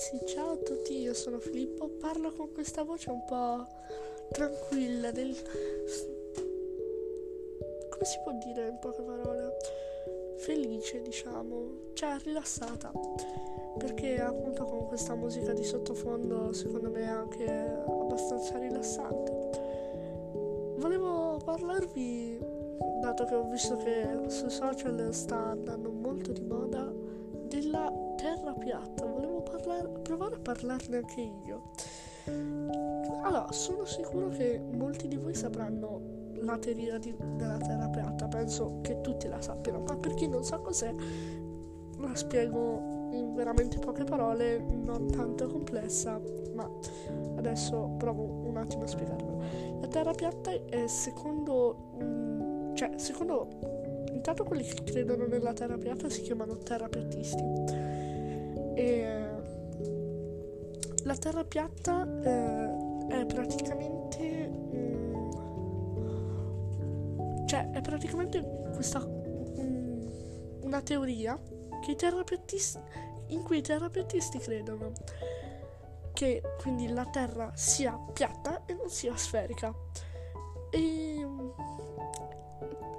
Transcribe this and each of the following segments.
ragazzi, ciao a tutti, io sono Filippo, parlo con questa voce un po' tranquilla, del... come si può dire in poche parole? Felice, diciamo, cioè rilassata, perché appunto con questa musica di sottofondo secondo me è anche abbastanza rilassante. Volevo parlarvi, dato che ho visto che sui social sta andando molto di moda. Parlar- provare a parlarne anche io. Allora, sono sicuro che molti di voi sapranno la teoria di- della terra piatta. Penso che tutti la sappiano, ma per chi non sa cos'è, la spiego in veramente poche parole, non tanto complessa, ma adesso provo un attimo a spiegarvelo. La terra piatta è secondo, um, cioè, secondo Intanto quelli che credono nella terra piatta si chiamano terrapiattisti. E la terra piatta eh, è praticamente um, cioè è praticamente questa um, una teoria che i terrapiattisti in cui i terrapiattisti credono che quindi la terra sia piatta e non sia sferica. E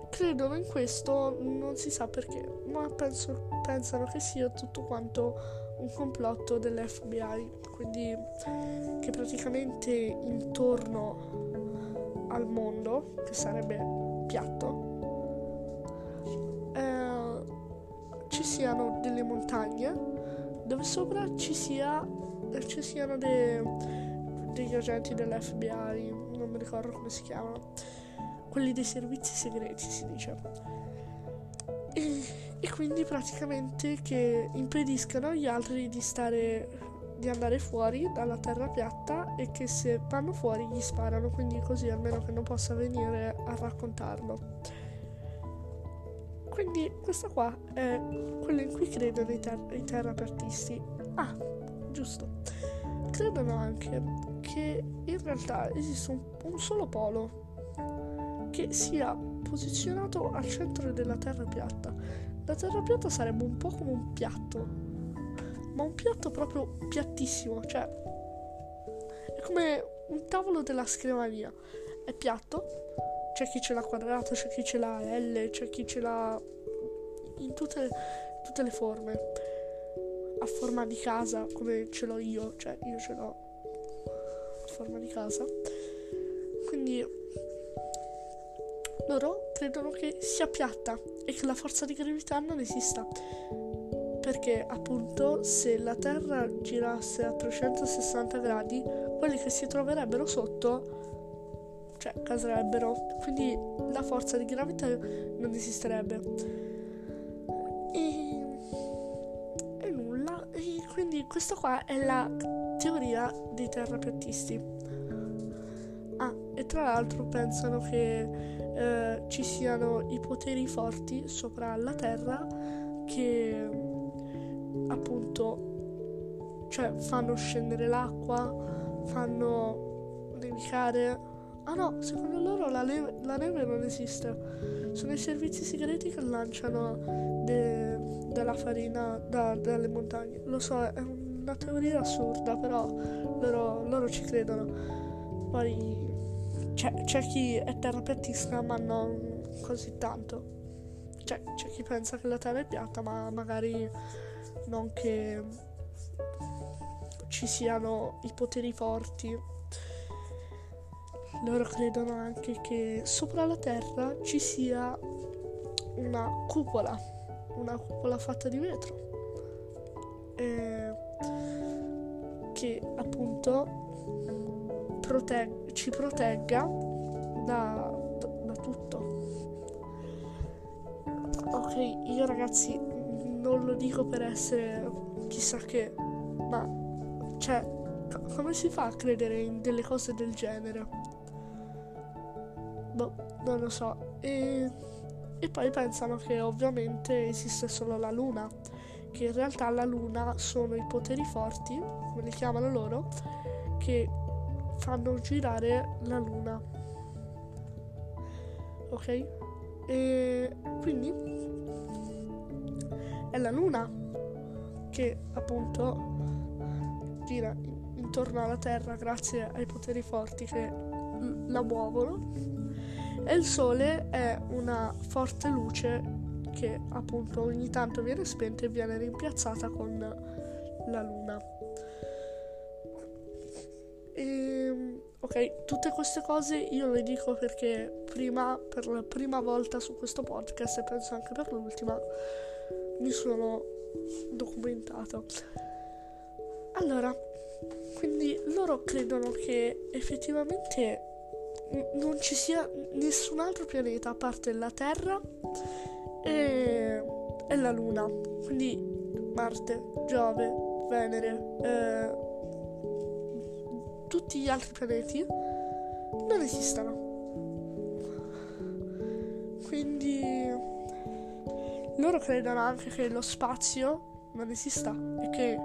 credono in questo, non si sa perché, ma penso, pensano che sia tutto quanto un complotto dell'FBI, quindi che praticamente intorno al mondo, che sarebbe piatto, eh, ci siano delle montagne dove sopra ci, sia, ci siano de, degli agenti dell'FBI, non mi ricordo come si chiamano quelli dei servizi segreti si dice. Quindi praticamente che impediscano agli altri di stare di andare fuori dalla terra piatta e che se vanno fuori gli sparano, quindi così almeno che non possa venire a raccontarlo. Quindi questa qua è quello in cui credono i, ter- i terrapiattisti. Ah, giusto. Credono anche che in realtà esiste un, un solo polo che sia posizionato al centro della terra piatta. La terra piatta sarebbe un po' come un piatto, ma un piatto proprio piattissimo, cioè è come un tavolo della scrivania. È piatto, c'è chi ce l'ha quadrato, c'è chi ce l'ha L, c'è chi ce l'ha in tutte, tutte le forme. A forma di casa, come ce l'ho io, cioè io ce l'ho a forma di casa. Quindi loro credono che sia piatta e che la forza di gravità non esista. Perché appunto se la Terra girasse a 360 gradi, quelli che si troverebbero sotto, cioè caserebbero. Quindi la forza di gravità non esisterebbe. E, e nulla. E quindi questa qua è la teoria dei terrapiattisti. E tra l'altro pensano che eh, ci siano i poteri forti sopra la Terra che appunto cioè fanno scendere l'acqua, fanno nevicare. Ah no, secondo loro la, neve, la neve non esiste. Sono i servizi segreti che lanciano de, della farina da, dalle montagne. Lo so, è una teoria assurda, però loro, loro ci credono. Poi c'è, c'è chi è terrapiattista ma non così tanto. Cioè, c'è chi pensa che la Terra è piatta, ma magari non che ci siano i poteri forti. Loro credono anche che sopra la Terra ci sia una cupola, una cupola fatta di vetro. E che appunto protegge, ci protegga da, da, da tutto. Ok, io ragazzi non lo dico per essere chissà che, ma cioè, c- come si fa a credere in delle cose del genere? Boh, non lo so. E, e poi pensano che ovviamente esiste solo la luna, che in realtà la luna sono i poteri forti, come li chiamano loro, che fanno girare la luna. Ok? E quindi è la luna che appunto gira intorno alla Terra grazie ai poteri forti che la muovono e il Sole è una forte luce che appunto ogni tanto viene spenta e viene rimpiazzata con la Luna. Ok, tutte queste cose io le dico perché prima, per la prima volta su questo podcast e penso anche per l'ultima, mi sono documentato. Allora, quindi loro credono che effettivamente non ci sia nessun altro pianeta a parte la Terra e, e la Luna. Quindi Marte, Giove, Venere, eh, tutti gli altri pianeti non esistono. Quindi loro credono anche che lo spazio non esista e che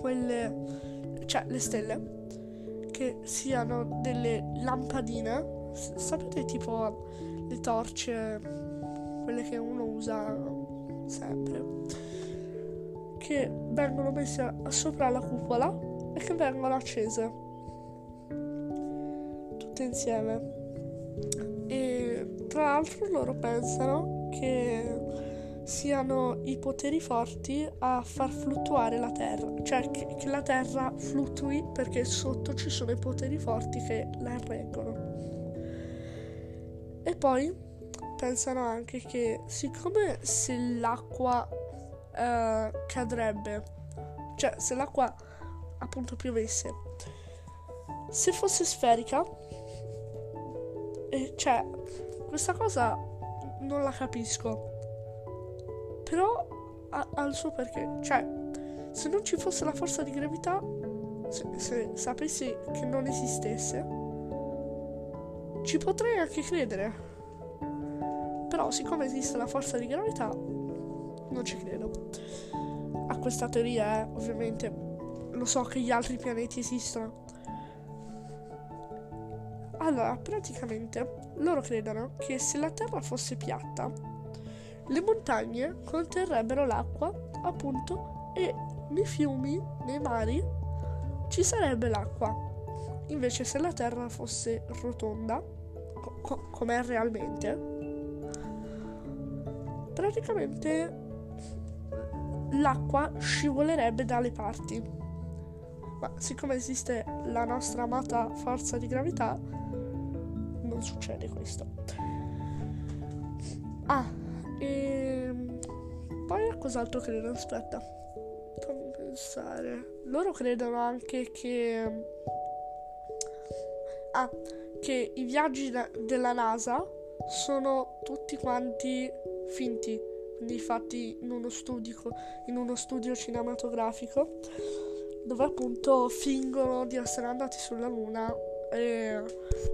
quelle, cioè le stelle, che siano delle lampadine, sapete tipo le torce, quelle che uno usa sempre, che vengono messe sopra la cupola e che vengono accese tutte insieme. E tra l'altro loro pensano che siano i poteri forti a far fluttuare la Terra, cioè che, che, la Terra fluttui perché sotto ci sono i poteri forti che la reggono. E poi pensano anche che siccome se l'acqua eh, cadrebbe, cioè se l'acqua appunto piovesse, se fosse sferica, cioè questa cosa non la capisco però ha, ha, il suo perché. Cioè, se non ci fosse la forza di gravità, se, se sapessi che non esistesse, ci potrei anche credere. Però, siccome esiste la forza di gravità, non ci credo. A questa teoria, eh, ovviamente, lo so che gli altri pianeti esistono. Allora, praticamente, loro credono che se la Terra fosse piatta, le montagne conterrebbero l'acqua, appunto, e nei fiumi, nei mari, ci sarebbe l'acqua. Invece se la Terra fosse rotonda, co- com'è realmente, praticamente l'acqua scivolerebbe dalle parti. Ma siccome esiste la nostra amata forza di gravità, succede questo. Ah, e ehm, poi a cos'altro credono? Aspetta, fammi pensare. Loro credono anche che. Ah, che i viaggi della NASA sono tutti quanti finti, quindi fatti in uno studio, in uno studio cinematografico dove appunto fingono di essere andati sulla Luna eh,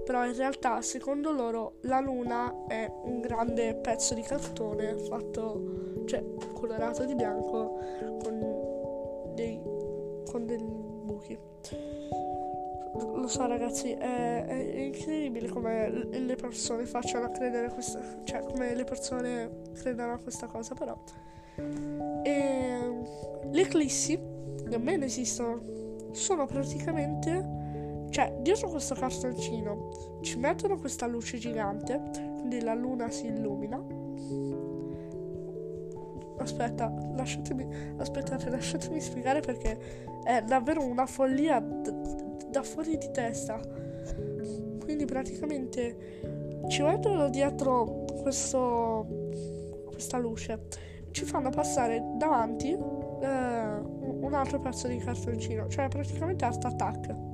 però in realtà secondo loro la luna è un grande pezzo di cartone fatto, cioè colorato di bianco con dei, con dei buchi. Lo so ragazzi, è, è incredibile come le persone facciano credere questa, cioè come le persone credano a questa cosa però. E le eclissi nemmeno esistono, sono praticamente cioè, dietro questo cartoncino ci mettono questa luce gigante, quindi la luna si illumina. Aspetta, lasciatemi, aspettate, lasciatemi spiegare perché è davvero una follia da fuori di testa. Quindi praticamente ci mettono dietro questo, questa luce, ci fanno passare davanti eh, un altro pezzo di cartoncino, cioè praticamente Art Attack.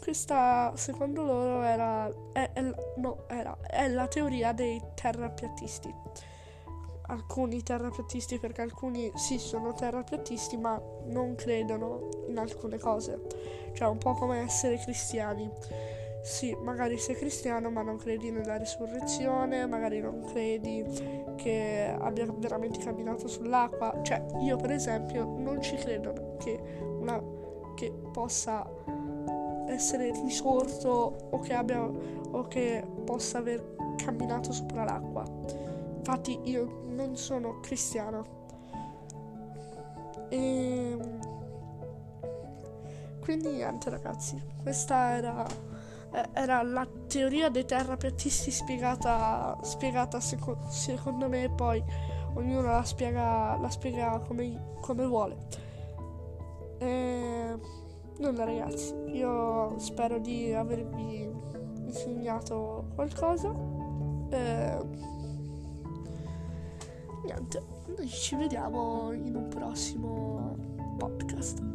Questa, secondo loro, era, è, è, no, era, è la teoria dei terrapiattisti. Alcuni terrapiattisti, perché alcuni sì sono terrapiattisti, ma non credono in alcune cose. Cioè, un po' come essere cristiani. Sì, magari sei cristiano, ma non credi nella risurrezione, magari non credi che abbia veramente camminato sull'acqua. Cioè, io per esempio non ci credo che una che possa essere risorto o che abbia o che possa aver camminato sopra l'acqua. Infatti io non sono cristiano. E quindi niente ragazzi, questa era, eh, era la teoria dei terrapiattisti spiegata, spiegata seco- secondo me poi ognuno la spiega, la spiega come, come vuole. Nulla ragazzi, io spero di avervi insegnato qualcosa. E niente, noi ci vediamo in un prossimo podcast.